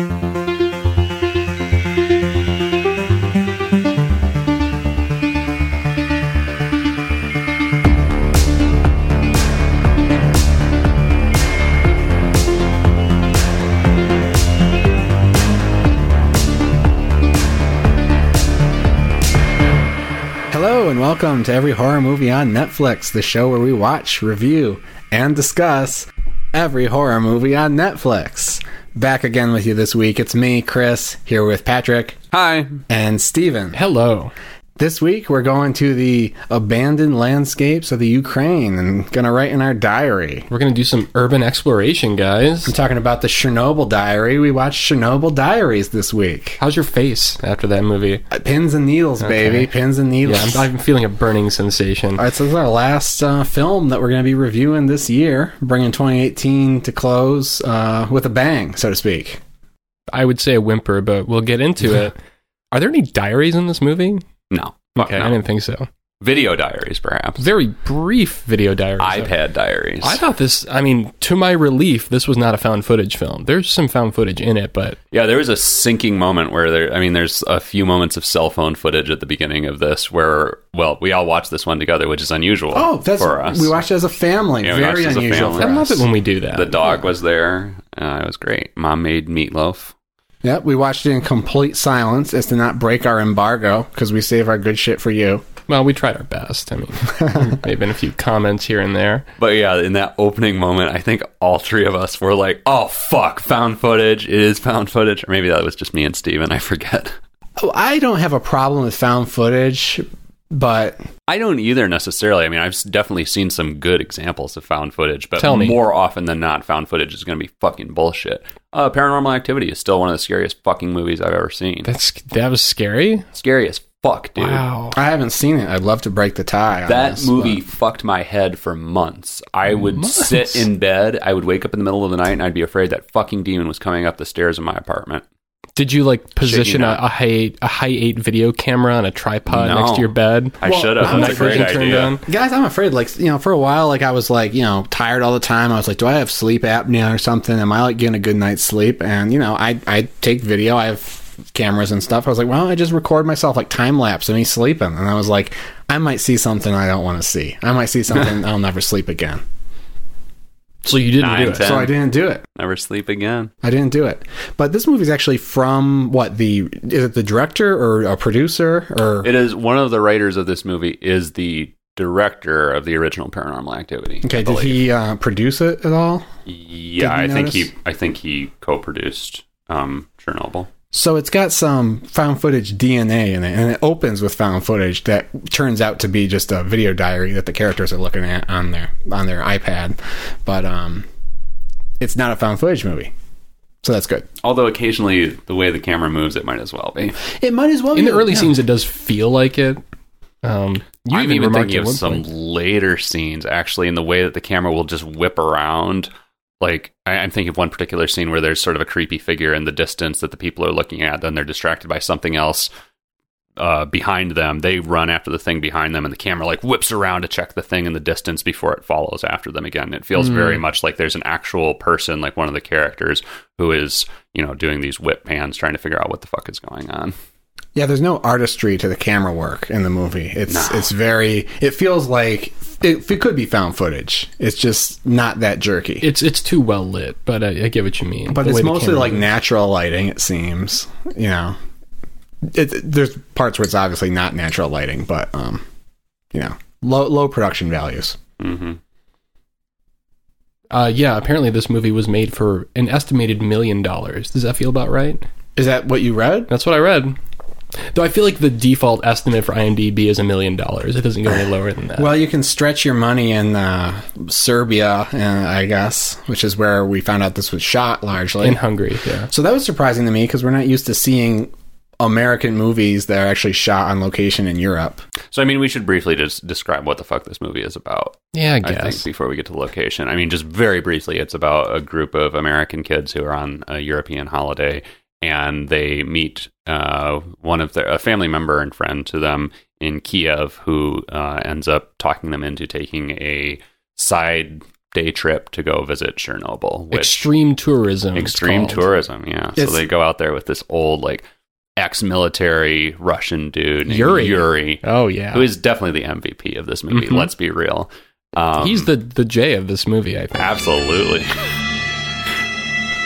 Hello and welcome to every horror movie on Netflix, the show where we watch, review, and discuss every horror movie on Netflix. Back again with you this week. It's me, Chris, here with Patrick Hi. and Steven. Hello. This week we're going to the abandoned landscapes of the Ukraine and gonna write in our diary. We're going to do some urban exploration, guys. I'm talking about the Chernobyl diary. We watched Chernobyl Diaries this week. How's your face after that movie? Uh, Pins and needles, baby. Pins and Yeah, needles. I'm, I'm feeling a burning sensation. All right, so this is our last uh, film that we're going to be reviewing this year, bringing 2018 to close uh, with a bang, so to speak. I would say a whimper, but we'll get into it. Are there any diaries in this movie? No. Okay, no. I didn't think so. Video diaries, perhaps. Very brief video diaries. iPad diaries. I thought this, I mean, to my relief, this was not a found footage film. There's some found footage in it, but yeah, there was a sinking moment where there. I mean, there's a few moments of cell phone footage at the beginning of this where, well, we all watched this one together, which is unusual. Oh, that's for us. we watched it as a family. Yeah, we Very watched it as a unusual family. for I love us. it when we do that. the dog was there. Uh, it was great. Mom made meatloaf. Yep, we watched it in complete silence as to not break our embargo because we save our good shit for you. Well, we tried our best. I mean, there may have been a few comments here and there. But yeah, in that opening moment, I think all three of us were like, "Oh fuck, found footage! It is found footage." Or maybe that was just me and Steven. I forget. Oh, I don't have a problem with found footage, but I don't either necessarily. I mean, I've definitely seen some good examples of found footage, but Tell me. more often than not, found footage is going to be fucking bullshit. Uh, Paranormal Activity is still one of the scariest fucking movies I've ever seen. That's that was scary. Scary as fuck, dude. Wow. I haven't seen it. I'd love to break the tie. on That this, movie but- fucked my head for months. I would Months? sit in bed. I would wake up in the middle of the night and I'd be afraid that fucking demon was coming up the stairs of my apartment. Did you like position a, a high a Hi8 video camera on a tripod No. next to your bed? I Well, should have. That's a great idea. on? Guys, I'm afraid, like, you know, for a while, like, I was, like, you know, tired all the time. I was like, do I have sleep apnea or something? Am I, like, getting a good night's sleep? And, you know, I, I take video. I have cameras and stuff. I was like, well, I just record myself, like, time lapse of me sleeping. And I was like, I might see something I don't want to see. I might see something I'll never sleep again. So you didn't Nine, do it. ten. So I didn't do it. Never sleep again. I didn't do it. But this movie's actually from what the is it the director or a producer or It is one of the writers of this movie is the director of the original Paranormal Activity. okay? Did he uh, produce it at all? Yeah, I Did you think he. I think he co-produced um, Chernobyl. So it's got some found footage DNA in it, and it opens with found footage that turns out to be just a video diary that the characters are looking at on their on their iPad. But um, it's not a found footage movie, so that's good. Although occasionally the way the camera moves, it might as well be. It might as well be. In be the early yeah. scenes, it does feel like it. Um, you I'm even remarked thinking of some point- later scenes, actually, in the way that the camera will just whip around. Like I, I'm thinking of one particular scene where there's sort of a creepy figure in the distance that the people are looking at. Then they're distracted by something else uh, behind them. They run after the thing behind them, and the camera like whips around to check the thing in the distance before it follows after them again. It feels very much like there's an actual person, like one of the characters, who is you know doing these whip pans, trying to figure out what the fuck is going on. Yeah, there's no artistry to the camera work in the movie. It's it's very. It feels like it, it could be found footage. It's just not that jerky. It's it's too well lit, but I, I get what you mean. but The it's mostly like moves. natural lighting. It seems. You know, it, there's parts where it's obviously not natural lighting, but um, you know, low low production values. hmm Uh, yeah, apparently this movie was made for an estimated million dollars. Does that feel about right? Is that what you read? That's what I read. Though I feel like the default estimate for IMDb is a million dollars. It doesn't go any lower than that. Well, you can stretch your money in uh, Serbia, uh, I guess, which is where we found out this was shot largely. in Hungary, yeah. So that was surprising to me because we're not used to seeing American movies that are actually shot on location in Europe. So I mean, we should briefly just describe what the fuck this movie is about. Yeah, I I guess. think before we get to the location. I mean, just very briefly, it's about a group of American kids who are on a European holiday, and they meet uh, one of their a family member and friend to them in Kiev, who uh, ends up talking them into taking a side day trip to go visit Chernobyl. Which Extreme tourism. extreme tourism, yeah. So they go out there with this old like ex-military Russian dude named Yuri. Yuri, Oh yeah, who is definitely the MVP of this movie. Mhm. Let's be real. Um, he's the the J of this movie. I think. absolutely.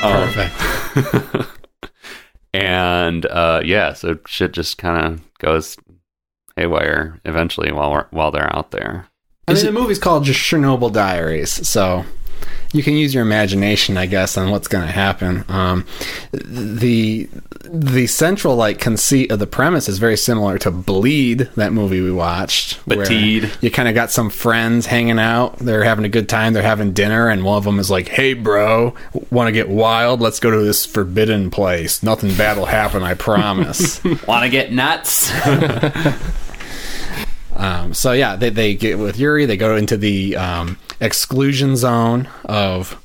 Um, Perfect. and uh, yeah, so shit just kind of goes haywire eventually while we're, while they're out there. I mean, it- the movie's called just Chernobyl Diaries, so you can use your imagination, I guess, on what's going to happen. Um, the the central like conceit of the premise is very similar to Bleed, that movie we watched. Batide. You kind of got some friends hanging out. They're having a good time. They're having dinner, and one of them is like, "Hey, bro, want to get wild? Let's go to this forbidden place. Nothing bad will happen, I promise." Want to get nuts? Um, so yeah, they, they get with Yuri. They go into the um, exclusion zone of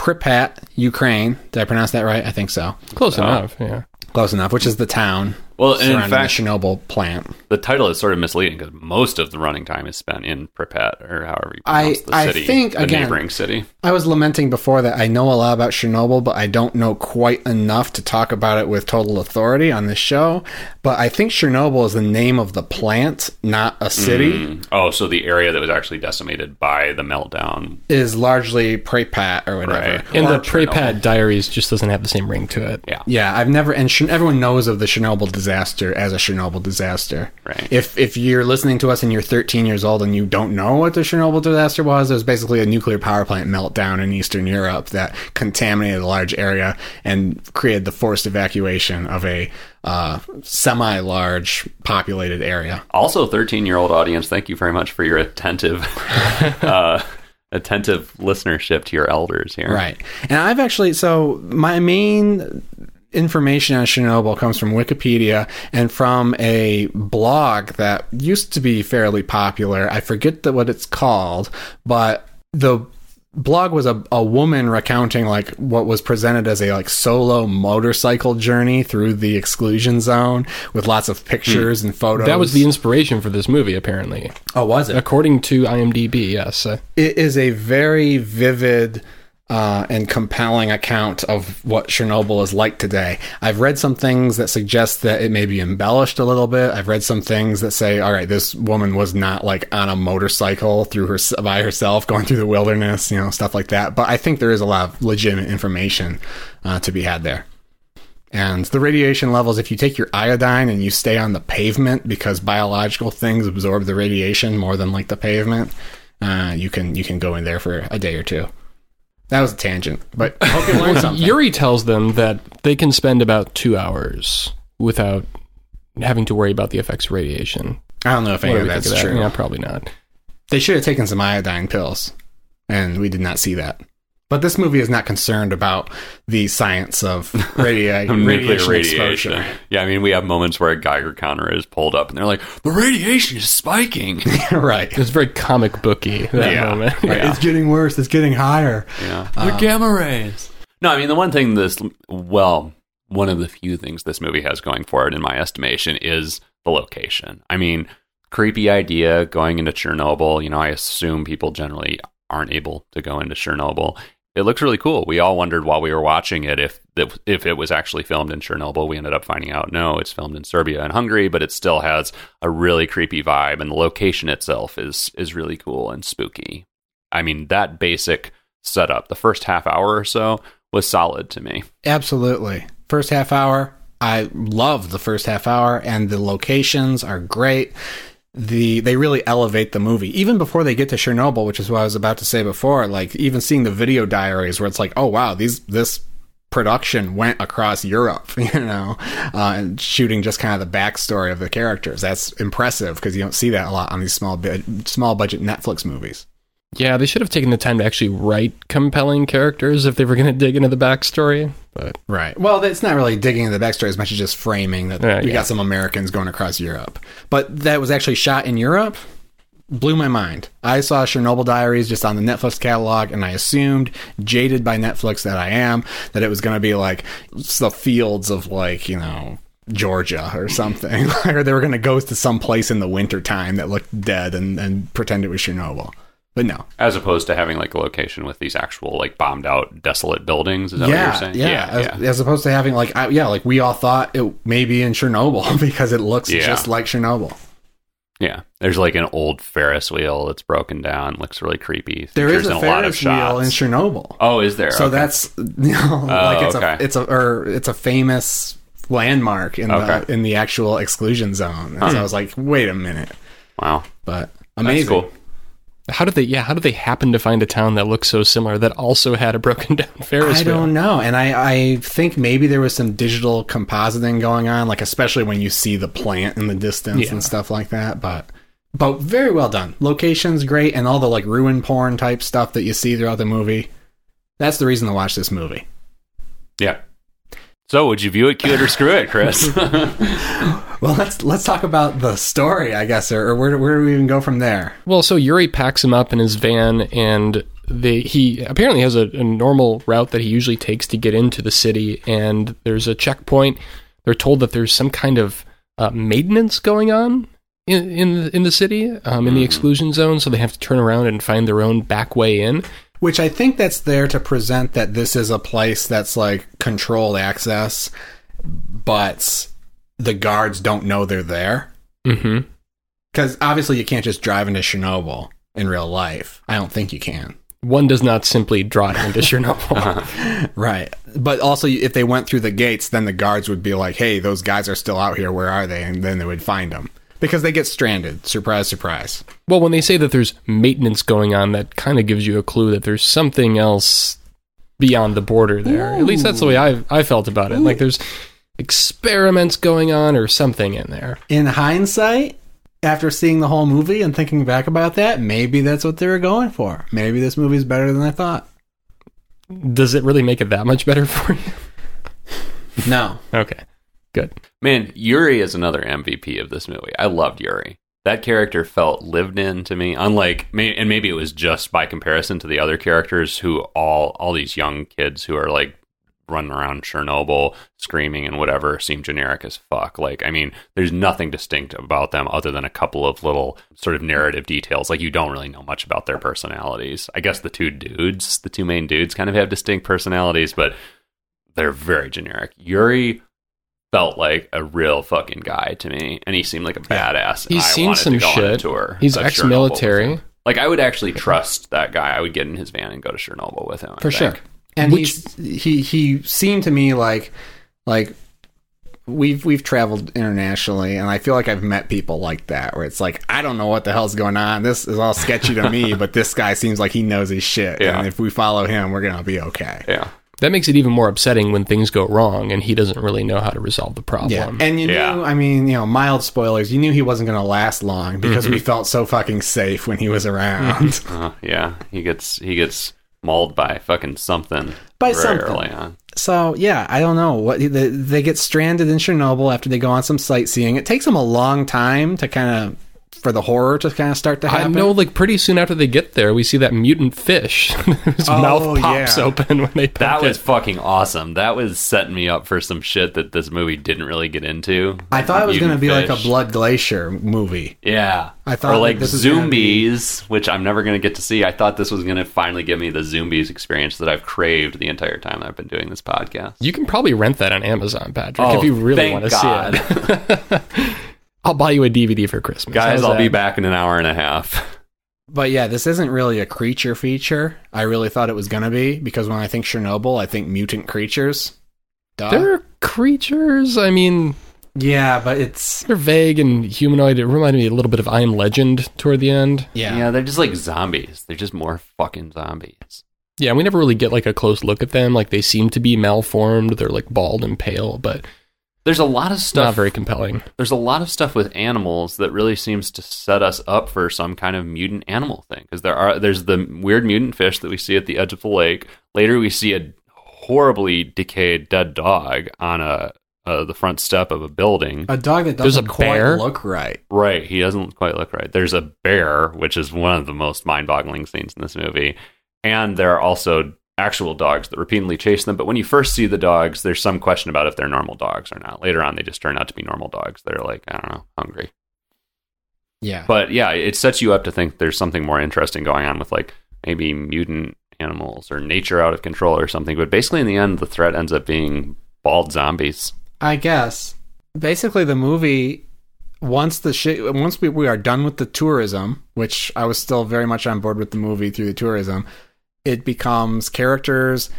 Pripyat, Ukraine. Did I pronounce that right? I think so. Close Oh. enough. Yeah. Close enough. Which is the town well, and in surrounding fact, the Chernobyl plant. the title is sort of misleading because most of the running time is spent in Pripyat or however you I- pronounce the I city, think, the again- neighboring city. I was lamenting before that I know a lot about Chernobyl, but I don't know quite enough to talk about it with total authority on this show. But I think Chernobyl is the name of the plant, not a city. Mm. Oh, so the area that was actually decimated by the meltdown. Is largely Pripyat or whatever. Right. And Or the Pripyat Diaries just doesn't have the same ring to it. Yeah. Yeah, I've never and Ch- everyone knows of the Chernobyl disaster as a Chernobyl disaster. Right. If if you're listening to us and you're 13 years old and you don't know what the Chernobyl disaster was, it was basically a nuclear power plant meltdown in Eastern Europe that contaminated a large area and created the forced evacuation of a uh, semi-large populated area. Also, 13 year old audience, thank you very much for your attentive, uh, attentive listenership to your elders here. Right. And I've actually so my main information on Chernobyl comes from Wikipedia and from a blog that used to be fairly popular. I forget the, what it's called, but the blog was a, a woman recounting like what was presented as a like solo motorcycle journey through the exclusion zone with lots of pictures hmm. and photos. That was the inspiration for this movie, apparently. Oh, was it? According to IMDb, yes. It is a very vivid uh, and compelling account of what Chernobyl is like today. I've read some things that suggest that it may be embellished a little bit. I've read some things that say, all right, this woman was not like on a motorcycle through her by herself going through the wilderness, you know, stuff like that. But I think there is a lot of legitimate information uh, to be had there. And the radiation levels, if you take your iodine and you stay on the pavement because biological things absorb the radiation more than like the pavement, uh, you can you can go in there for a day or two. That was a tangent, but I hope you learned something. Yuri tells them that they can spend about two hours without having to worry about the effects of radiation. I don't know if any of that's of that? true. Yeah, probably not. They should have taken some iodine pills, and we did not see that. But this movie is not concerned about the science of radia- Nuclear radiation, radiation. exposure. Yeah, I mean, we have moments where a Geiger counter is pulled up and they're like, the radiation is spiking. right. It's very comic booky that Yeah. moment. Right. It's getting worse. It's getting higher. Yeah. Uh, the gamma rays. No, I mean, the one thing this, well, one of the few things this movie has going for it, in my estimation, is the location. I mean, creepy idea going into Chernobyl. You know, I assume people generally aren't able to go into Chernobyl. It looks really cool. We all wondered while we were watching it if if it was actually filmed in Chernobyl. We ended up finding out no, it's filmed in Serbia and Hungary, but it still has a really creepy vibe, and the location itself is is really cool and spooky. I mean, that basic setup, the first half hour or so, was solid to me. Absolutely. First half hour, I love the first half hour, and the locations are great. The they really elevate the movie even before they get to Chernobyl, which is what I was about to say before. Like even seeing the video diaries where it's like, oh wow, these this production went across Europe, you know, uh, and shooting just kind of the backstory of the characters. That's impressive because you don't see that a lot on these small small budget Netflix movies. Yeah, they should have taken the time to actually write compelling characters if they were going to dig into the backstory. But Right. Well, it's not really digging into the backstory as much as just framing that Yeah, we yeah. got some Americans going across Europe. But that was actually shot in Europe. Blew my mind. I saw Chernobyl Diaries just on the Netflix catalog, and I assumed, jaded by Netflix that I am, that it was going to be like the fields of like you know Georgia or something, or they were going to go to some place in the wintertime that looked dead and, and pretend it was Chernobyl. But no. As opposed to having like a location with these actual like bombed out desolate buildings. Is that what yeah, you're saying? yeah, as, as opposed to having like, I, yeah, like we all thought it may be in Chernobyl because it looks Yeah. just like Chernobyl. Yeah. There's like an old Ferris wheel that's broken down, looks really creepy. There is a of Ferris wheel in. Chernobyl. Oh, is there? So Okay. that's you know, oh, like it's okay. a it's a or it's a famous landmark in Okay. the in the actual exclusion zone. And so I was like, wait a minute, wow. but That's amazing. cool. How did they? Yeah, how did they happen to find a town that looks so similar that also had a broken down Ferris wheel I don't know, and I I think maybe there was some digital compositing going on, like especially when you see the plant in the distance Yeah. and stuff like that. But but very well done. Locations great, and all the like ruin porn type stuff that you see throughout the movie. That's the reason to watch this movie. Yeah. So would you view it cute or screw it, Chris? Well, let's let's talk about the story, I guess, or, or where where do we even go from there? Well, so Yuri packs him up in his van, and they he apparently has a, a normal route that he usually takes to get into the city. And there's a checkpoint. They're told that there's some kind of uh, maintenance going on in in the, in the city, um, in the exclusion zone. So they have to turn around and find their own back way in. Which I think that's there to present that this is a place that's like controlled access, but the guards don't know they're there. hmm Because obviously you can't just drive into Chernobyl in real life. I don't think you can. One does not simply drive into Chernobyl. Right. But also, if they went through the gates, then the guards would be like, hey, those guys are still out here. Where are they? And then they would find them. Because they get stranded. Surprise, surprise. Well, when they say that there's maintenance going on, that kind of gives you a clue that there's something else beyond the border there. At least that's the way I I felt about it. Like there's experiments going on or something in there. In hindsight, after seeing the whole movie and thinking back about that, maybe that's what they were going for. Maybe this movie's better than I thought. Does it really make it that much better for you? No. Okay. Good. Man, Yuri is another MVP of this movie. I loved Yuri. That character felt lived in to me. Unlike, and maybe it was just by comparison to the other characters who all all these young kids who are like running around Chernobyl screaming and whatever seem generic as fuck. Like, I mean, there's nothing distinct about them other than a couple of little sort of narrative details. Like, you don't really know much about their personalities. I guess the two dudes, the two main dudes, kind of have distinct personalities, but they're very generic. Yuri felt like a real fucking guy to me, and he seemed like a badass. He's I seen some shit. tour. He's of Chernobyl with ex-military. Like I would actually trust that guy. I would get in his van and go to Chernobyl with him. I For sure. Think. And Which- he's, he he seemed to me like like we've we've traveled internationally and I feel like I've met people like that where it's like I don't know what the hell's going on. This is all sketchy to me, but this guy seems like he knows his shit. Yeah. And if we follow him, we're gonna be okay. Yeah. That makes it even more upsetting when things go wrong and he doesn't really know how to resolve the problem. Yeah. And you Yeah. knew I mean, you know, mild spoilers, you knew he wasn't gonna last long because we felt so fucking safe when he was around. Uh, yeah. He gets he gets mauled by fucking something By very something. early on. So yeah, I don't know what they, they get stranded in Chernobyl after they go on some sightseeing. It takes them a long time to kind of for the horror to kind of start to happen. I know, like pretty soon after they get there, we see that mutant fish. His Oh, mouth pops yeah. open when they That was it. fucking awesome. That was setting me up for some shit that this movie didn't really get into. I thought it was going to Mutant be like a. Blood Glacier movie. Yeah. I thought or like that this was gonna be- Zombies, which I'm never going to get to see. I thought this was going to finally give me the Zombies experience that I've craved the entire time that I've been doing this podcast. You can probably rent that on Amazon, Patrick, Oh, if you really want to see it. I'll buy you a DVD for Christmas. Guys, How's I'll be back in an hour and a half. But yeah, this isn't really a creature feature. I really thought it was going to be because when I think Chernobyl, I think mutant creatures. Duh. They're creatures. I mean, yeah, but it's they're vague and humanoid. It reminded me a little bit of I Am Legend toward the end. yeah. Yeah. they're just like zombies. They're just more fucking zombies. Yeah, we never really get like a close look at them. Like they seem to be malformed. They're like bald and pale, but There's a lot of stuff. not stuff. very compelling. there's a lot of stuff with animals that really seems to set us up for some kind of mutant animal thing. Because there are there's the weird mutant fish that we see at the edge of the lake. Later, we see a horribly decayed dead dog on a uh, the front step of a building. A dog that doesn't a quite bear? look right. Right, he doesn't quite look right. There's a bear, which is one of the most mind-boggling scenes in this movie, and there are also actual dogs that repeatedly chase them. But when you first see the dogs, there's some question about if they're normal dogs or not. Later on, they just turn out to be normal dogs. They're like I don't know, hungry. Yeah. But yeah, it sets you up to think there's something more interesting going on with like maybe mutant animals or nature out of control or something. But basically, in the end, the threat ends up being bald zombies. I guess basically the movie once the shit once we, we are done with the tourism, which I was still very much on board with the movie through the tourism, it becomes characters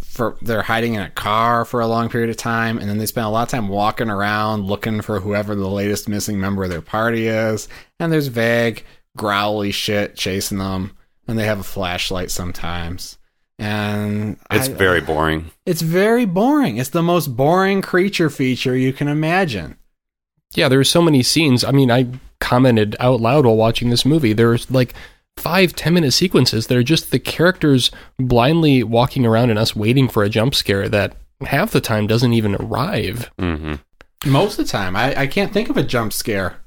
for they're hiding in a car for a long period of time and then they spend a lot of time walking around looking for whoever the latest missing member of their party is and there's vague growly shit chasing them and they have a flashlight sometimes and It's I- uh, very boring. it's very boring. It's the most boring creature feature you can imagine. Yeah, there were so many scenes. I mean, I commented out loud while watching this movie. There's like five, ten minute sequences that are just the characters blindly walking around and us waiting for a jump scare that half the time doesn't even arrive. hmm Most of the time, I, I can't think of a jump scare.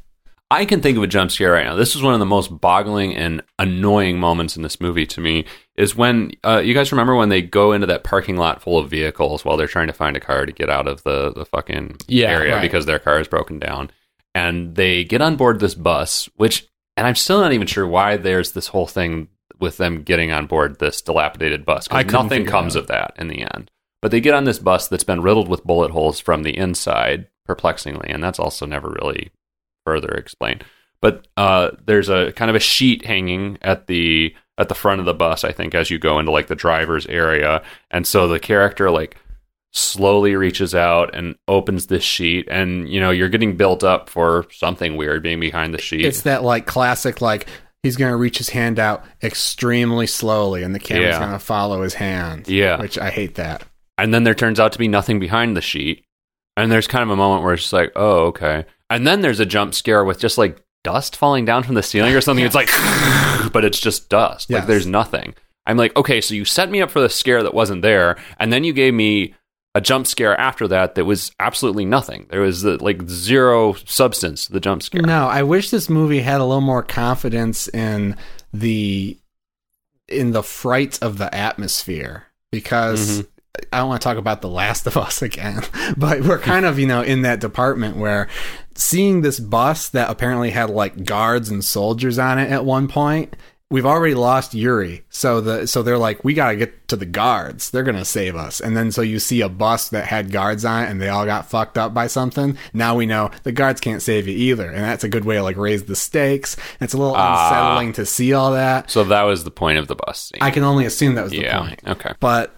I can think of a jump scare right now. This is one of the most boggling and annoying moments in this movie to me. Is when uh, you guys remember when they go into that parking lot full of vehicles while they're trying to find a car to get out of the the fucking Yeah, area right. because their car is broken down, and they get on board this bus, which and I'm still not even sure why there's this whole thing with them getting on board this dilapidated bus. I nothing comes of that in the end. But they get on this bus that's been riddled with bullet holes from the inside, perplexingly, and that's also never really further explained. But uh, there's a kind of a sheet hanging at the at the front of the bus, I think, as you go into like the driver's area, and so the character like slowly reaches out and opens this sheet, and you know you're getting built up for something weird being behind the sheet. It's that like classic like he's going to reach his hand out extremely slowly and the camera's Yeah. going to follow his hand. Yeah. Which I hate that. and then there turns out to be nothing behind the sheet and there's kind of a moment where it's just like oh okay and then there's a jump scare with just like dust falling down from the ceiling or something it's like but it's just dust like there's nothing i'm like okay so you set me up for the scare that wasn't there and then you gave me a jump scare after that that was absolutely nothing there was uh, like zero substance to the jump scare No, I wish this movie had a little more confidence in the in the fright of the atmosphere because Mhm. I don't want to talk about The Last of Us again, but we're kind of, you know, in that department where seeing this bus that apparently had like guards and soldiers on it at one point, we've already lost Yuri. So the so they're like, we gotta get to the guards. They're gonna save us. And then so you see a bus that had guards on it and they all got fucked up by something. Now we know the guards can't save you either. And that's a good way to like raise the stakes. It's a little Ah. unsettling to see all that. so that was the point of the bus scene I can only assume that was the yeah point. okay But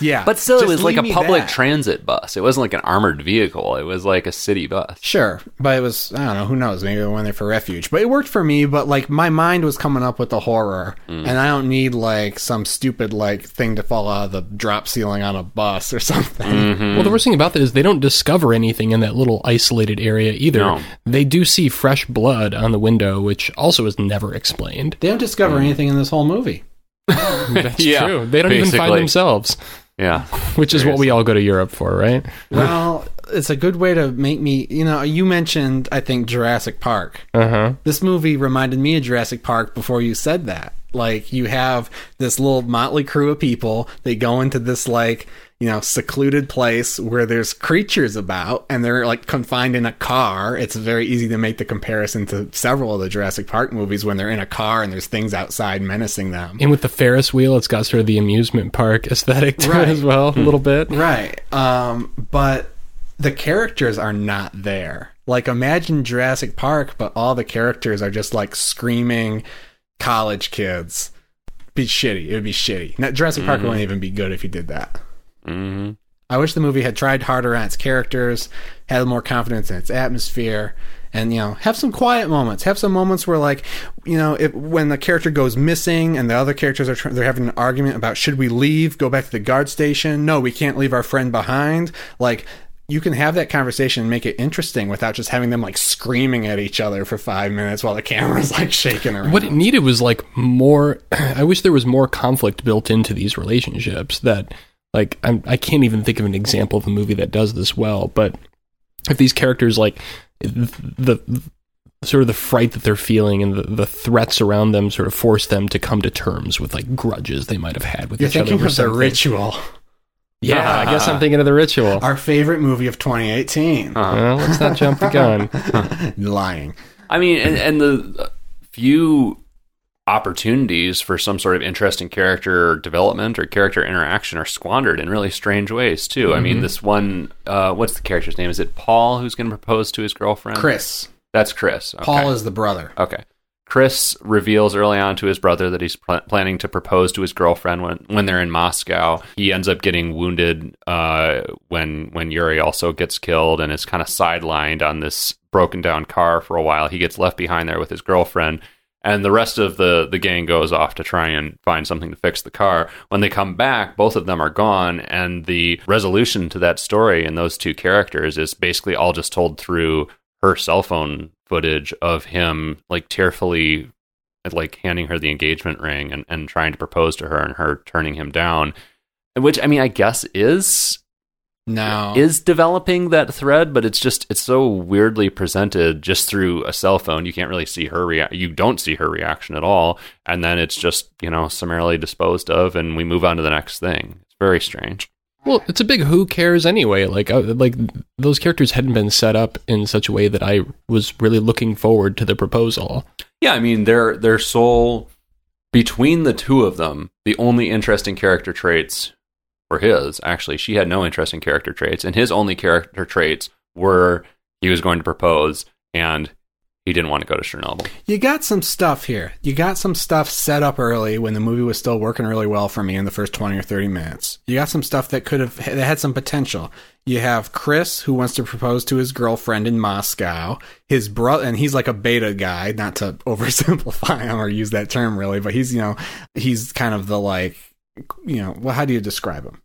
yeah. but still it was like a public that. transit bus it wasn't like an armored vehicle it was like a city bus Sure, but it was I don't know who knows maybe they went there for refuge, but it worked for me. But like my mind was coming up with the horror, Mm. and I don't need like some stupid like thing to fall out of the drop ceiling on a bus or something. Mhm. Well, the worst thing about that is they don't discover anything in that little isolated area either. No. They do see fresh blood on the window, which also is never explained. They don't discover Mm. anything in this whole movie. That's Yeah, true. They don't even find themselves, yeah which is what we all go to Europe for, right? Well, it's a good way to make me. You know, you mentioned I think Jurassic Park. Uh huh. This movie reminded me of Jurassic Park before you said that. Like you have this little motley crew of people. They go into this like you know secluded place where there's creatures about, and they're like confined in a car. It's very easy to make the comparison to several of the Jurassic Park movies when they're in a car and there's things outside menacing them. And with the Ferris wheel, it's got sort of the amusement park aesthetic to Right. it as well, a little bit. Right. Um, but the characters are not there. Like imagine Jurassic Park, but all the characters are just like screaming college kids. Be shitty. It would be shitty. Now, Jurassic Park wouldn't even be good if you did that. Hmm I wish the movie had tried harder on its characters, had more confidence in its atmosphere, and you know, have some quiet moments. Have some moments where, like, you know, if when the character goes missing and the other characters are tr- they're having an argument about should we leave, go back to the guard station? No, we can't leave our friend behind. Like, you can have that conversation and make it interesting without just having them like screaming at each other for five minutes while the camera's like shaking around. What it needed was like more. I wish there was more conflict built into these relationships. That like I'm, I can't even think of an example of a movie that does this well. But if these characters like the, the sort of the fright that they're feeling and the, the threats around them sort of force them to come to terms with like grudges they might have had with You're each other. thinking over of the ritual, Yeah, I guess I'm thinking of the ritual. our favorite movie of 2018. Uh-huh. Well, let's not jump the gun. Lying. I mean, and, and the few opportunities for some sort of interesting character development or character interaction are squandered in really strange ways too. I mean, this one, uh, what's the character's name? Is it Paul who's going to propose to his girlfriend? Chris. That's Chris. Okay. Paul is the brother. Okay. Chris reveals early on to his brother that he's pl- planning to propose to his girlfriend when, when they're in Moscow. He ends up getting wounded uh, when when Yuri also gets killed and is kind of sidelined on this broken down car for a while. He gets left behind there with his girlfriend, and the rest of the the gang goes off to try and find something to fix the car. When they come back, both of them are gone, and the resolution to that story and those two characters is basically all just told through her cell phone footage of him like tearfully like handing her the engagement ring and, and trying to propose to her and her turning him down which i mean i guess is No. is developing that thread but it's just it's so weirdly presented just through a cell phone you can't really see her react you don't see her reaction at all and then it's just you know summarily disposed of and we move on to the next thing it's very strange Well, it's a big who cares anyway. Like, uh, like those characters hadn't been set up in such a way that I was really looking forward to the proposal. Yeah, I mean their their sole between the two of them, the only interesting character traits were his. Actually, she had no interesting character traits, and his only character traits were he was going to propose and he didn't want to go to Chernobyl. You got some stuff here. You got some stuff set up early when the movie was still working really well for me in the first 20 or 30 minutes. You got some stuff that could have that had some potential. You have Chris who wants to propose to his girlfriend in Moscow. His brother and he's like a beta guy, not to oversimplify him or use that term really, but he's, you know, he's kind of the like, you know, well how do you describe him?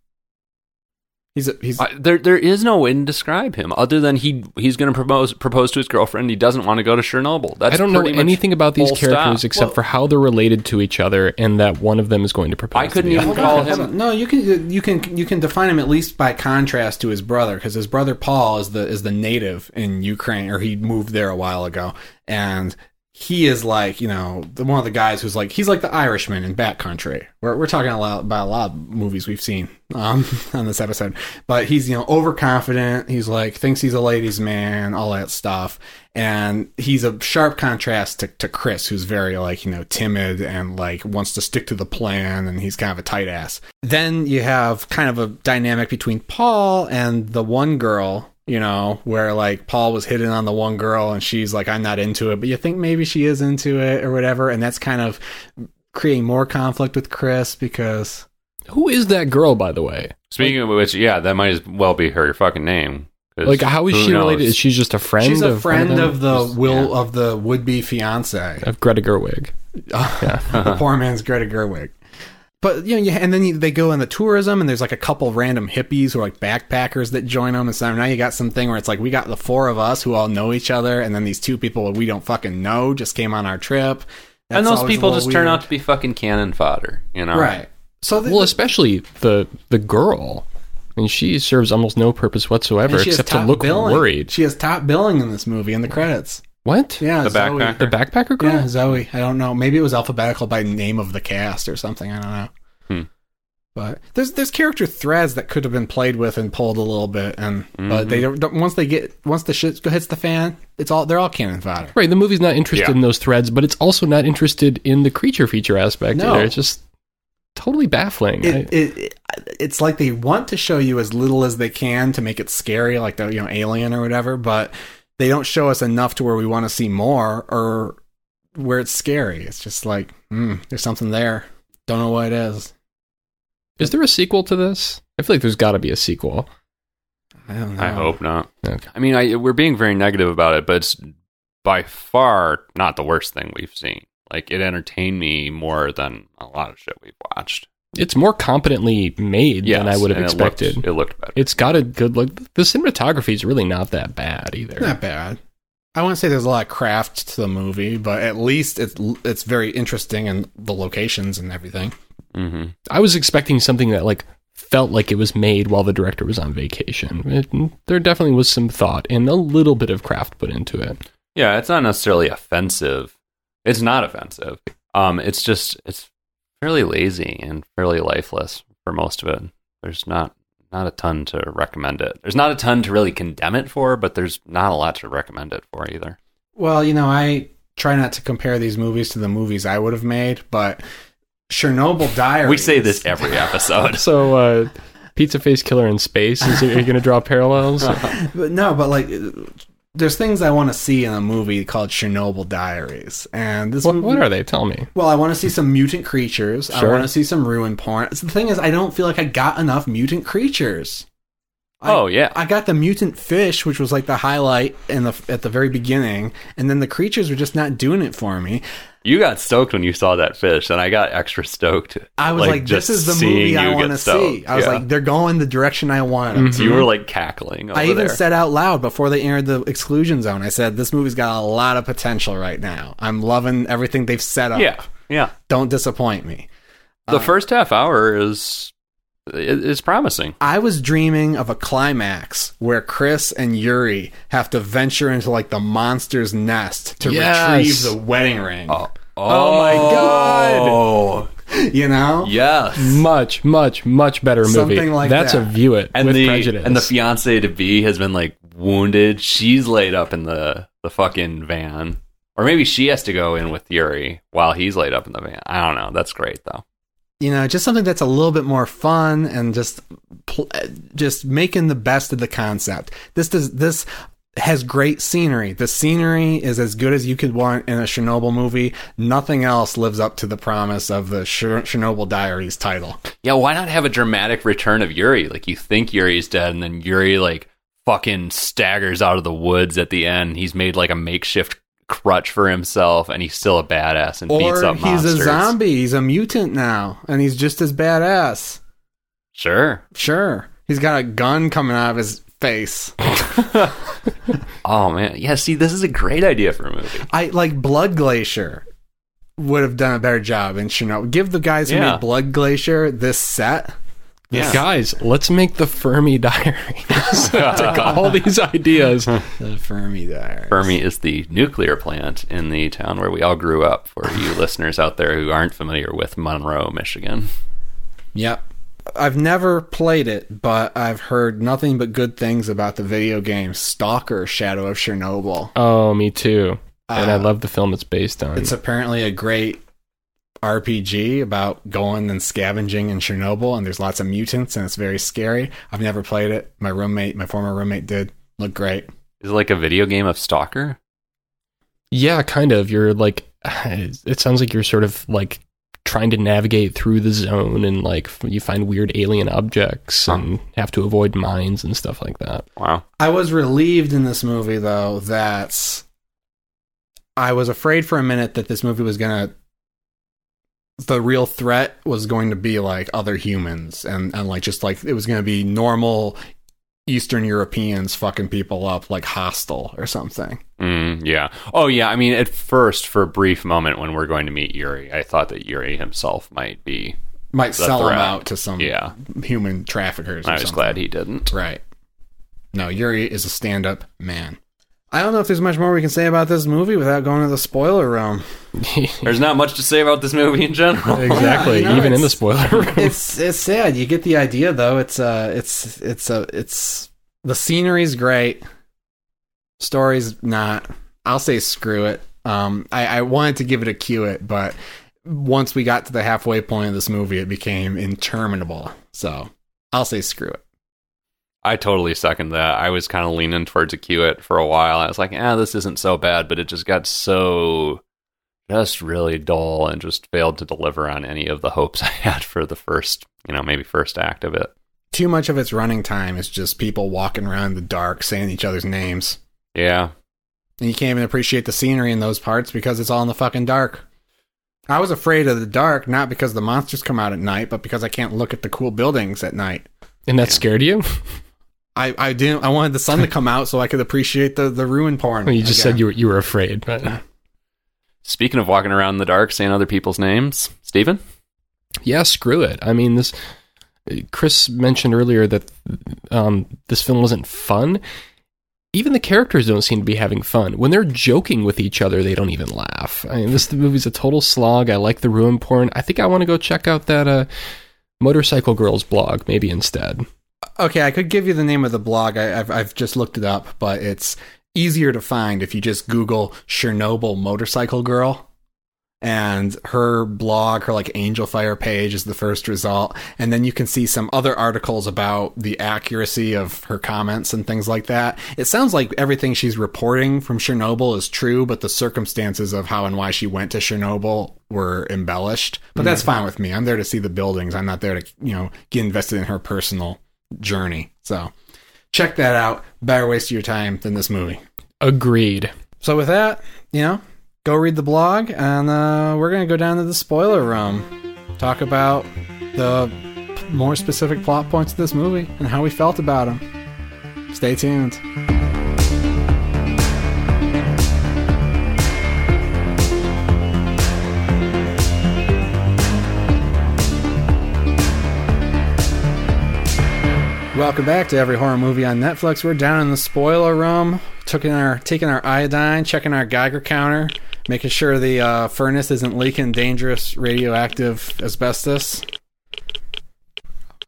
He's a, he's Uh, there there is no way to describe him other than he he's going to propose propose to his girlfriend. He doesn't want to go to Chernobyl. That's I don't know anything about these characters stop. except Well- for how they're related to each other and that one of them is going to propose. I couldn't the even other. call him- No, you can you can you can define him at least by contrast to his brother because his brother Paul is the is the native in Ukraine or he moved there a while ago and he is like you know the, one of the guys who's like he's like the Irishman in Backcountry. We're we're talking a lot about a lot of movies we've seen um, on this episode, but he's you know overconfident. He's like thinks he's a ladies' man, all that stuff, and he's a sharp contrast to, to Chris, who's very like you know timid and like wants to stick to the plan, and he's kind of a tight ass. Then you have kind of a dynamic between Paul and the one girl. You know, where like Paul was hitting on the one girl and she's like, I'm not into it, but you think maybe she is into it or whatever. And that's kind of creating more conflict with Chris because Who is that girl, by the way? Speaking of which, yeah, that might as well be her fucking name. Like, how is she knows? related? Is she just a friend? she's a of friend them? of the Just- will yeah. of the would be fiance. of Greta Gerwig. yeah. the poor man's Greta Gerwig. But you know, you, and then you, they go on the tourism, and there's like a couple random hippies who are like backpackers that join them, and so now you got something where it's like we got the four of us who all know each other, and then these two people we don't fucking know just came on our trip, and those people little just turn out to be fucking cannon fodder, you know? right. So the, Well, especially the the girl. I mean, she serves almost no purpose whatsoever and she has except to look billing. worried. She has top billing in this movie in the credits. What? Yeah, The Zoe. backpacker? The backpacker girl? Yeah, Zoe. I don't know. Maybe it was alphabetical by name of the cast or something. I don't know. Hmm. But there's there's character threads that could have been played with and pulled a little bit, and but Mm-hmm. they don't, don't. Once they get once the shit hits the fan, it's all they're all cannon fodder. Right, the movie's not interested Yeah. in those threads, but it's also not interested in the creature feature aspect No. either. It's just totally baffling. I- It, it, it it's like they want to show you as little as they can to make it scary, like the you know alien or whatever, but they don't show us enough to where we want to see more or where it's scary. It's just like hmm, there's something there. Don't know what it is. Is there a sequel to this? I feel like there's got to be a sequel. I don't know. I hope not. Okay. I mean, I, we're being very negative about it, but it's by far not the worst thing we've seen. Like, it entertained me more than a lot of shit we've watched. It's more competently made than I would have and it looked- expected. It looked, better. it's got a good look. The cinematography is really not that bad either. Not bad. I wouldn't say there's a lot of craft to the movie, but at least it's it's very interesting and the locations and everything. hmm I was expecting something that like felt like it was made while the director was on vacation. It, there definitely was some thought and a little bit of craft put into it. Yeah, it's not necessarily offensive. It's not offensive. Um, it's just it's fairly lazy and fairly lifeless for most of it. There's not not a ton to recommend it. There's not a ton to really condemn it for, but there's not a lot to recommend it for either. Well, you know, I try not to compare these movies to the movies I would have made, but Chernobyl Diaries. We say this every episode. So, uh, Pizza Face Killer in Space, is it, are you going to draw parallels? but no, but like, there's things I want to see in a movie called Chernobyl Diaries, and this what, movie, what are they? Tell me. Well, I want to see some mutant creatures. Sure. I want to see some ruin porn. The thing is, I don't feel like I got enough mutant creatures. I- oh yeah, I got the mutant fish, which was like the highlight in the at the very beginning, and then the creatures were just not doing it for me. You got stoked when you saw that fish, and I got extra stoked. I was like, just "This is the movie I want to see." I was Yeah. like, "They're going the direction I want them to." you were like cackling. Over I even there. said out loud before they entered the exclusion zone. I said, "This movie's got a lot of potential right now. I'm loving everything they've set up. yeah, yeah. Don't disappoint me." The Uh, first half hour is is promising. I was dreaming of a climax where Chris and Yuri have to venture into like the monster's nest to Yes. retrieve the wedding ring. Oh, oh my oh. God! You know? Yes. Much, much, much better movie. Something like That's that. a view it and with the prejudice. and the fiance to be has been like wounded. She's laid up in the the fucking van, or maybe she has to go in with Yuri while he's laid up in the van. I don't know. That's great though. You know, just something that's a little bit more fun and just pl- just making the best of the concept. This does this has great scenery. The scenery is as good as you could want in a Chernobyl movie. Nothing else lives up to the promise of the Cher- Chernobyl Diaries title. Yeah, why not have a dramatic return of Yuri? Like you think Yuri's dead, and then Yuri like fucking staggers out of the woods at the end. He's made like a makeshift crutch for himself, and he's still a badass and beats Or up he's monsters. a zombie. He's a mutant now, and he's just as badass. Sure. Sure, he's got a gun coming out of his face. Oh man, yeah. See, this is a great idea for a movie. I like Blood Glacier would have done a better job in Chernobyl. Give the guys who Yeah. made Blood Glacier this set. Yeah. Guys, let's make the Fermi Diaries. Take all these ideas. The Fermi Diaries. Fermi is the nuclear plant in the town where we all grew up. For you listeners out there who aren't familiar with Monroe, Michigan. Yep. I've never played it, but I've heard nothing but good things about the video game Stalker Shadow of Chernobyl. Oh, me too. And I Uh, love the film it's based on. It's apparently a great RPG about going and scavenging in Chernobyl, and there's lots of mutants, and it's very scary. I've never played it. My roommate, my former roommate, did. Look great. Is it like a video game of Stalker? Yeah, kind of. You're like, it sounds like you're sort of like trying to navigate through the zone and like you find weird alien objects Huh. and have to avoid mines and stuff like that. Wow. I was relieved in this movie, though, that I was afraid for a minute that this movie was going to. The real threat was going to be like other humans and, and like just like it was going to be normal Eastern Europeans fucking people up like hostile or something. Mm, yeah. Oh, yeah. I mean, at first, for a brief moment when we're going to meet Yuri, I thought that Yuri himself might be. Might sell them threat. out to some Yeah. human traffickers. Or I was something. glad he didn't. Right. No, Yuri is a stand up man. I don't know if there's much more we can say about this movie without going to the spoiler realm. There's not much to say about this movie in general. exactly. you know, Even in the spoiler room. it's it's sad. You get the idea though. It's uh it's it's a it's the scenery's great. Story's not. I'll say screw it. Um I, I wanted to give it a cue it, but once we got to the halfway point of this movie it became interminable. So I'll say screw it. I totally second that. I was kind of leaning towards a cue it for a while. I was like, ah, this isn't so bad, but it just got so just really dull and just failed to deliver on any of the hopes I had for the first, you know, maybe first act of it. Too much of its running time is just people walking around in the dark saying each other's names. Yeah. And you can't even appreciate the scenery in those parts because it's all in the fucking dark. I was afraid of the dark, not because the monsters come out at night, but because I can't look at the cool buildings at night. and that scared you? I, I didn't I wanted the sun to come out so I could appreciate the, the ruin porn. Well, you just again. said you were you were afraid, but Speaking of walking around in the dark, saying other people's names, Stephen? yeah, screw it. I mean, this. Chris mentioned earlier that um, this film wasn't fun. Even the characters don't seem to be having fun. When they're joking with each other, they don't even laugh. I mean, this movie's a total slog. I like the ruin porn. I think I want to go check out that uh, Motorcycle Girls blog, maybe instead. Okay, I could give you the name of the blog. I, I've I've just looked it up, but it's easier to find if you just Google Chernobyl motorcycle girl. And her blog, her like Angelfire page is the first result. And then you can see some other articles about the accuracy of her comments and things like that. It sounds like everything she's reporting from Chernobyl is true, but the circumstances of how and why she went to Chernobyl were embellished. But that's mm-hmm. fine with me. I'm there to see the buildings. I'm not there to, you know, get invested in her personal journey. So check that out. Better waste of your time than this movie. Agreed. So with that, you know, go read the blog, and uh, we're gonna go down to the spoiler room, talk about the more specific plot points of this movie and how we felt about them. Stay tuned. Welcome back to every horror movie on Netflix. We're down in the spoiler room, taking our taking our iodine, checking our Geiger counter, making sure the uh, furnace isn't leaking dangerous radioactive asbestos.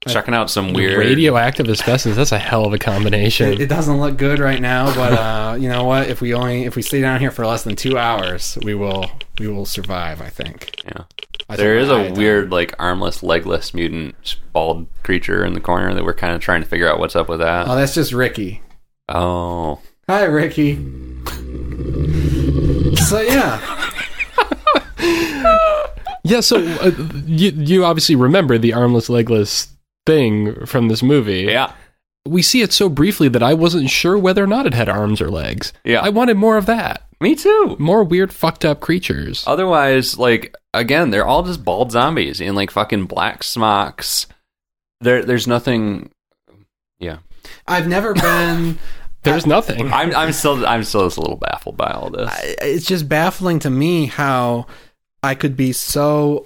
Checking out some weird. Radioactive asbestos. That's a hell of a combination. It, it doesn't look good right now, but uh, you know what? If we only if we stay down here for less than two hours, we will we will survive. I think. Yeah. I There think is a iodine. weird, like, armless, legless mutant bald creature in the corner that we're kind of trying to figure out what's up with that. Oh, that's just Ricky. Oh. Hi, Ricky. So yeah, Yeah, so uh, you you obviously remember the armless legless thing from this movie. Yeah. We see it so briefly that I wasn't sure whether or not it had arms or legs. Yeah. I wanted more of that. Me too. More weird fucked up creatures. Otherwise, like, again, they're all just bald zombies in, like, fucking black smocks. There, There's nothing. Yeah. I've never been. There's nothing. I'm, I'm still I'm still just a little baffled by all this. I- it's just baffling to me how I could be so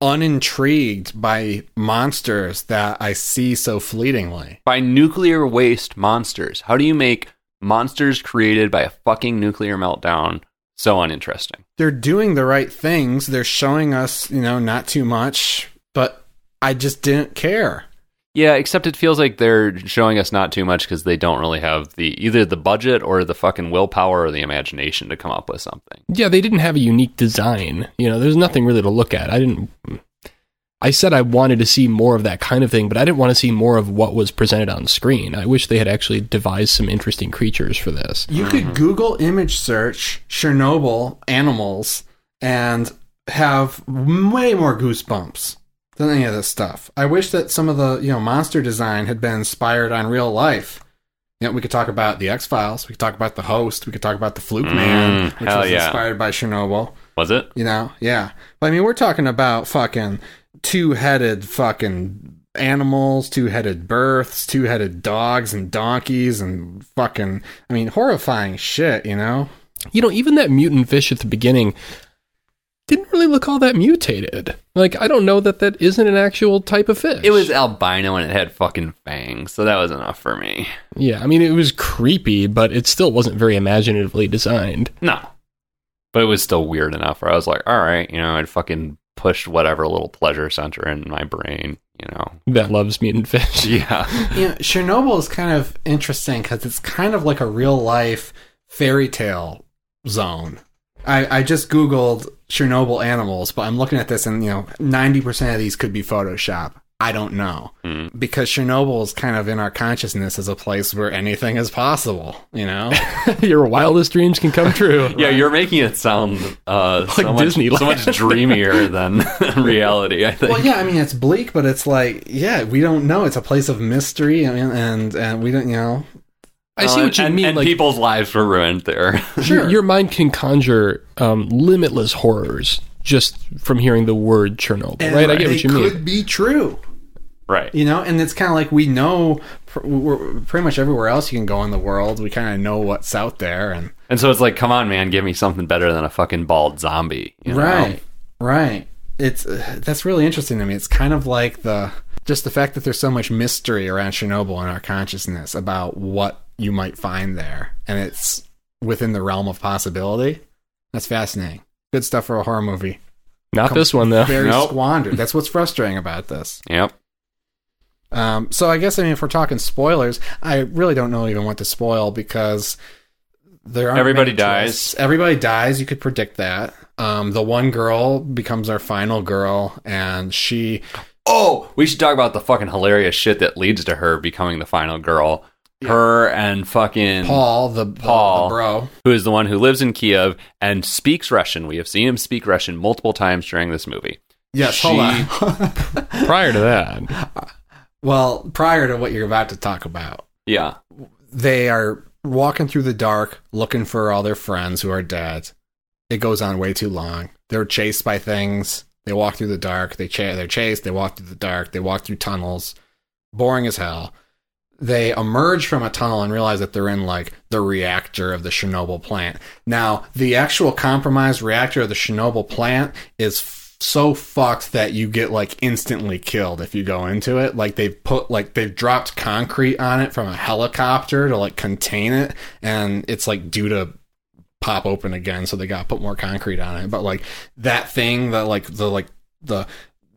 unintrigued by monsters that I see so fleetingly. by nuclear waste monsters. How do you make monsters created by a fucking nuclear meltdown so uninteresting? They're doing the right things. They're showing us, you know, not too much, but I just didn't care. Yeah, except it feels like they're showing us not too much because they don't really have the either the budget or the fucking willpower or the imagination to come up with something. yeah, they didn't have a unique design. You know, there's nothing really to look at. I didn't. I said I wanted to see more of that kind of thing, but I didn't want to see more of what was presented on screen. I wish they had actually devised some interesting creatures for this. You could mm-hmm. Google image search Chernobyl animals and have way more goosebumps than any of this stuff. I wish that some of the, you know, monster design had been inspired on real life. You know, we could talk about the X Files. We could talk about the Host. We could talk about the Fluke mm, Man, which was yeah. inspired by Chernobyl. Was it? You know, yeah. But I mean, we're talking about fucking two-headed fucking animals, two-headed births, two-headed dogs and donkeys and fucking I mean, horrifying shit, you know? You know, even that mutant fish at the beginning didn't really look all that mutated. Like, I don't know that that isn't an actual type of fish. It was albino and it had fucking fangs, so that was enough for me. Yeah, I mean, it was creepy, but it still wasn't very imaginatively designed. No. But it was still weird enough where I was like, all right, you know, I'd fucking pushed whatever little pleasure center in my brain, you know. That loves mutant fish. Yeah. You know, Chernobyl is kind of interesting because it's kind of like a real life fairy tale zone. I, I just Googled Chernobyl animals, but I'm looking at this and, you know, 90% of these could be Photoshop. I don't know. Mm. Because Chernobyl is kind of in our consciousness as a place where anything is possible, you know? Your wildest dreams can come true. Yeah, you're making it sound uh, so, Like much, Disneyland. so much dreamier than reality, I think. well, yeah, I mean, it's bleak, but it's like, yeah, we don't know. It's a place of mystery, I mean, and, and we don't, you know. I see Uh, what you and, mean. And like, people's lives were ruined there. your, your mind can conjure um, limitless horrors just from hearing the word Chernobyl, And right? I get what it you mean. could be true. Right. you know and it's kind of like we know pr- we're, pretty much everywhere else you can go in the world we kind of know what's out there and And so it's like, come on, man, give me something better than a fucking bald zombie. you know? right right it's uh, that's really interesting to me it's kind of like the just the fact that there's so much mystery around chernobyl in our consciousness about what you might find there and it's within the realm of possibility that's fascinating good stuff for a horror movie Not this one, though. very Nope. squandered that's what's frustrating about this Yep. Um, so I guess I mean if we're talking spoilers, I really don't know even what to spoil because there aren't Everybody dies. twists. Everybody dies. You could predict that. Um, the one girl becomes our final girl, and she Oh, we should talk about the fucking hilarious shit that leads to her becoming the final girl. Her and fucking Paul, the Paul. the bro. who is the one who lives in Kiev and speaks Russian. We have seen him speak Russian multiple times during this movie. Yes, She- hold on. Prior to that, well, prior to what you're about to talk about, Yeah. they are walking through the dark looking for all their friends who are dead. It goes on way too long. They're chased by things. They walk through the dark. They cha- they're chased. They walk through the dark. They walk through tunnels. Boring as hell. They emerge from a tunnel and realize that they're in like the reactor of the Chernobyl plant. Now, the actual compromised reactor of the Chernobyl plant is so fucked that you get like instantly killed if you go into it. Like they've put like they've dropped concrete on it from a helicopter to like contain it, and it's like due to pop open again, so they got to put more concrete on it. But like that thing, that like the like the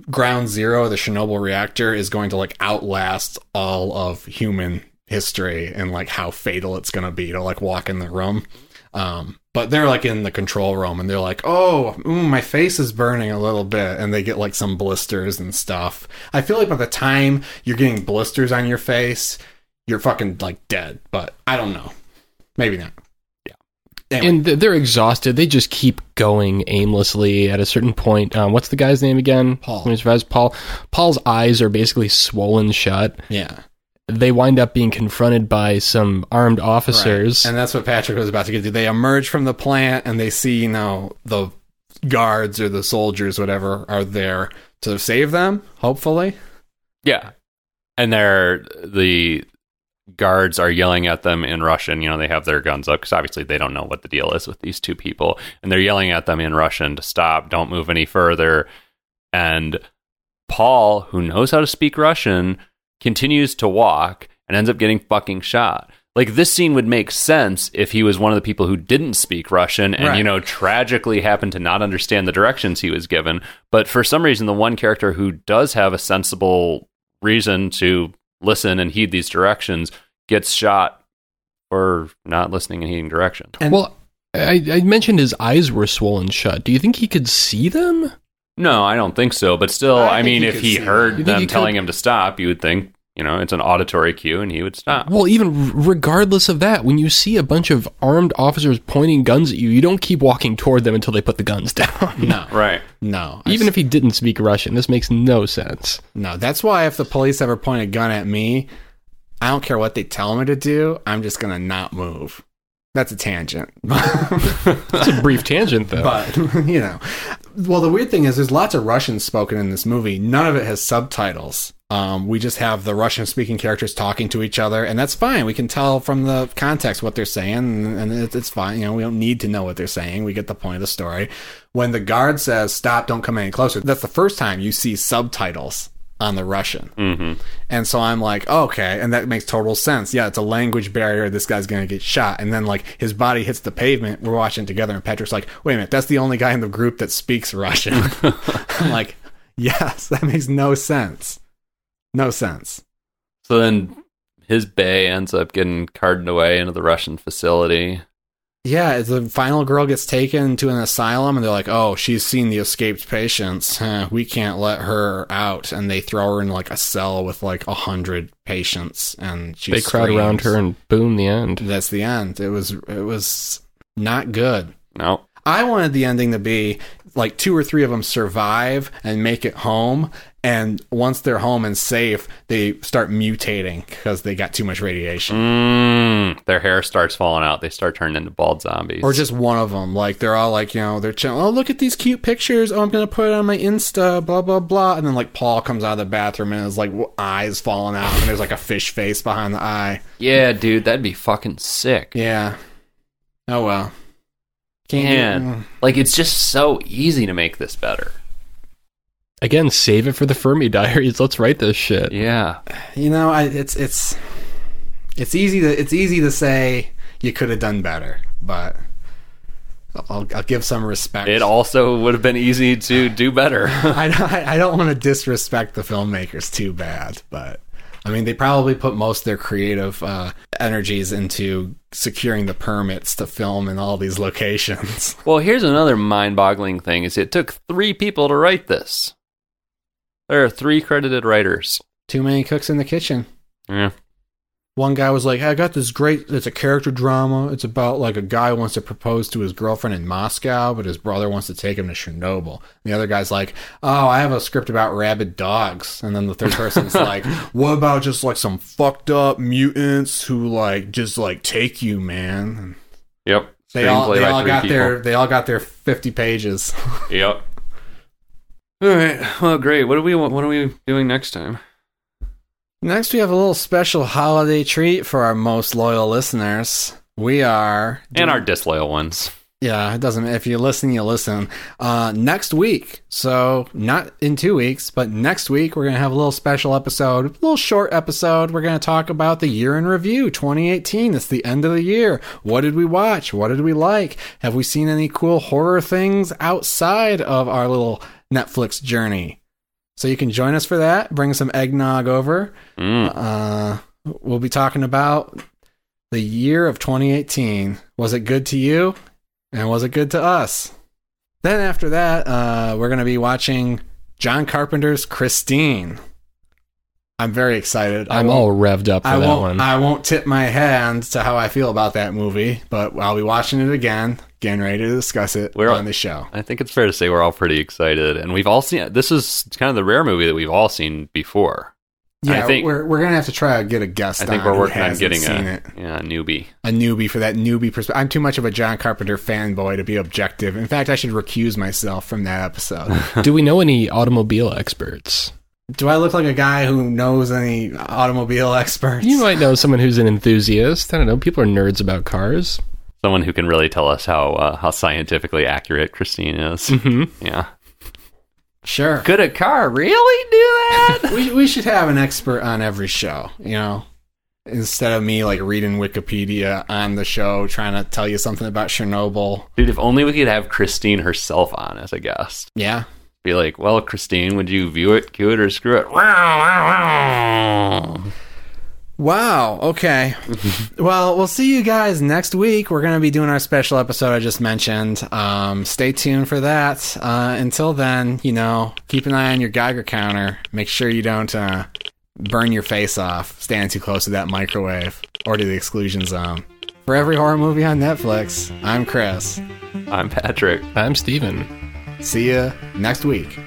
ground zero of the Chernobyl reactor is going to like outlast all of human history and like how fatal it's going to be to like walk in the room. Um, but they're like in the control room and they're like, oh, mm, my face is burning a little bit. And they get like some blisters and stuff. I feel like by the time you're getting blisters on your face, you're fucking like dead. But I don't know. Maybe not. Yeah. Anyway, and th- they're exhausted. They just keep going aimlessly. At a certain point, um, what's the guy's name again? Paul. When he survives, Paul. Paul's eyes are basically swollen shut. yeah. They wind up being confronted by some armed officers. Right. And that's what Patrick was about to get to. They emerge from the plant and they see, you know, the guards or the soldiers, whatever, are there to save them, hopefully. Yeah. And they're the guards are yelling at them in Russian. You know, they have their guns up because obviously they don't know what the deal is with these two people. And they're yelling at them in Russian to stop, don't move any further. And Paul, who knows how to speak Russian, continues to walk and ends up getting fucking shot. Like this scene would make sense if he was one of the people who didn't speak Russian and Right. you know tragically happened to not understand the directions he was given. But for some reason the one character who does have a sensible reason to listen and heed these directions gets shot for not listening and heeding directions. And well, I, I mentioned his eyes were swollen shut. Do you think he could see them? No, I don't think so. But still, I I, mean, he if he heard them he telling him to stop, you would think, you know, it's an auditory cue and he would stop. Ah. Well, even regardless of that, when you see a bunch of armed officers pointing guns at you, you don't keep walking toward them until they put the guns down. no, Right. no. even if he didn't speak Russian, this makes no sense. No, that's why if the police ever point a gun at me, I don't care what they tell me to do. I'm just gonna not move. That's a tangent, It's a brief tangent, though. but you know. Well, the weird thing is, there's lots of Russian spoken in this movie. None of it has subtitles. Um, we just have the Russian-speaking characters talking to each other, and that's fine. We can tell from the context what they're saying, and, and it, it's fine. You know, we don't need to know what they're saying. We get the point of the story. When the guard says "Stop! Don't come any closer," that's the first time you see subtitles on the Russian. hmm And so I'm like, okay, and that makes total sense. Yeah, it's a language barrier. This guy's gonna get shot, and then like his body hits the pavement. We're watching together, and Patrick's like, wait a minute, that's the only guy in the group that speaks Russian. I'm like, yes, that makes no sense. No sense. So then his bay ends up getting carted away into the Russian facility. Yeah, the final girl gets taken to an asylum, and they're like, "Oh, she's seen the escaped patients. Huh, we can't let her out." And they throw her in like a cell with like a hundred patients, and she they crowd around her, and boom, the end. That's the end. It was it was not good. No. I wanted the ending to be like two or three of them survive and make it home, and once they're home and safe, they start mutating because they got too much radiation. Mm, their hair starts falling out. They start turning into bald zombies. Or just one of them, like they're all like, you know, they're chilling. Oh, look at these cute pictures. Oh, I'm gonna put it on my Insta. Blah blah blah. And then like Paul comes out of the bathroom and his like eyes falling out, and there's like a fish face behind the eye. yeah, dude, that'd be fucking sick. Yeah. Oh well. Can't Man, mm. like it's just so easy to make this better. Again, save it for the Fermi Diaries. Let's write this shit. Yeah. you know I, it's it's it's easy to it's easy to say you could have done better but I'll, I'll give some respect It also would have been easy to do better. I, I, I don't want to disrespect the filmmakers too bad but I mean, they probably put most of their creative uh, energies into securing the permits to film in all these locations. Well, here's another mind-boggling thing: is it took three people to write this. There are three credited writers. Too many cooks in the kitchen. Yeah. One guy was like, "I got this great. It's a character drama. It's about like a guy wants to propose to his girlfriend in Moscow, but his brother wants to take him to Chernobyl." And the other guy's like, "Oh, I have a script about rabid dogs." And then the third person's like, "What about just like some fucked up mutants who like just like take you, man?" Yep. they all they all got people. their they all got their fifty pages. Yep. All right. Well, great. What are we What are we doing next time? Next, we have a little special holiday treat for our most loyal listeners. We are And our disloyal ones. Yeah, it doesn't. If you listen, you listen. Uh, next week, so not in two weeks, but next week, we're gonna have a little special episode, a little short episode. We're gonna talk about the year in review, 2018. It's the end of the year. What did we watch? What did we like? Have we seen any cool horror things outside of our little Netflix journey? So you can join us for that. Bring some eggnog over. Mm. Uh, we'll be talking about the year of 2018. Was it good to you? And was it good to us? Then after that, uh, we're going to be watching John Carpenter's Christine. I'm very excited. I'm all revved up for I that won't. one. I won't tip my hand to how I feel about that movie, but I'll be watching it again, getting ready to discuss it We're- on the show. I think it's fair to say we're all pretty excited, and we've all seen. This is kind of the rare movie that we've all seen before. Yeah, I think- we're we're gonna have to try to get a guest. I think on we're working on getting a yeah a newbie. a newbie for that newbie perspective. I'm too much of a John Carpenter fanboy to be objective. In fact, I should recuse myself from that episode. Do we know any automobile experts? Do I look like a guy who knows any automobile experts? You might know someone who's an enthusiast. I don't know. People are nerds about cars. Someone who can really tell us how uh, how scientifically accurate Christine is. hmm Yeah. sure. Could a car really do that? We we should have an expert on every show. You know, instead of me like reading Wikipedia on the show trying to tell you something about Chernobyl. Dude, if only we could have Christine herself on as a guest. Yeah. Be like, well, Christine, would you view it, cue it, or screw it? Wow. Okay. well, we'll see you guys next week. We're going to be doing our special episode I just mentioned. Um, stay tuned for that. Uh, until then, you know, keep an eye on your Geiger counter. Make sure you don't uh, burn your face off standing too close to that microwave or to the exclusion zone. For every horror movie on Netflix, I'm Chris. I'm Patrick. I'm Steven. See you next week.